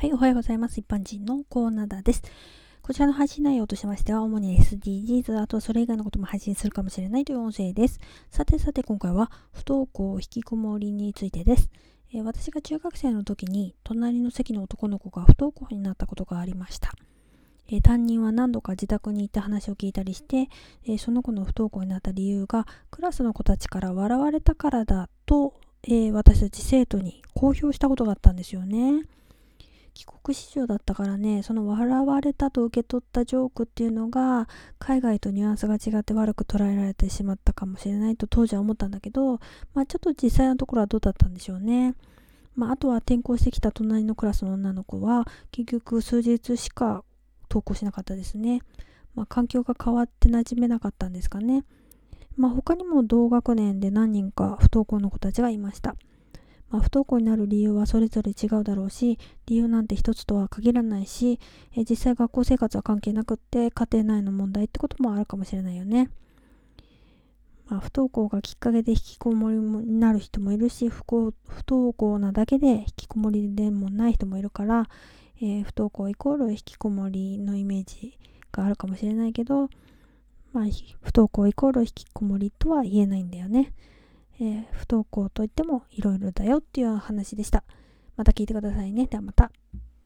はい、おはようございます。一般人のコーナーです。こちらの配信内容としましては、主に SDGs、あとはそれ以外のことも配信するかもしれないという音声です。さてさて、今回は不登校引きこもりについてです。えー、私が中学生の時に、隣の席の男の子が不登校になったことがありました。えー、担任は何度か自宅に行って話を聞いたりして、えー、その子の不登校になった理由が、クラスの子たちから笑われたからだと、え私たち生徒に公表したことがあったんですよね。帰国子女だったからねその笑われたと受け取ったジョークっていうのが海外とニュアンスが違って悪く捉えられてしまったかもしれないと当時は思ったんだけど、まあ、ちょっと実際のところはどうだったんでしょうね。まあ、あとは転校してきた隣のクラスの女の子は結局数日しか登校しなかったですね。まあ、環境が変わって馴染めなかったんですかね。まあ、他にも同学年で何人か不登校の子たちがいました。まあ、不登校になる理由はそれぞれ違うだろうし理由なんて一つとは限らないし、え実際学校生活は関係なくって家庭内の問題ってこともあるかもしれないよね。まあ、不登校がきっかけで引きこもりになる人もいるし不不登校なだけで引きこもりでもない人もいるから、えー、不登校イコール引きこもりのイメージがあるかもしれないけど、まあ、不登校イコール引きこもりとは言えないんだよね。えー、不登校といってもいろいろだよっていう話でした。また聞いてくださいね。ではまた。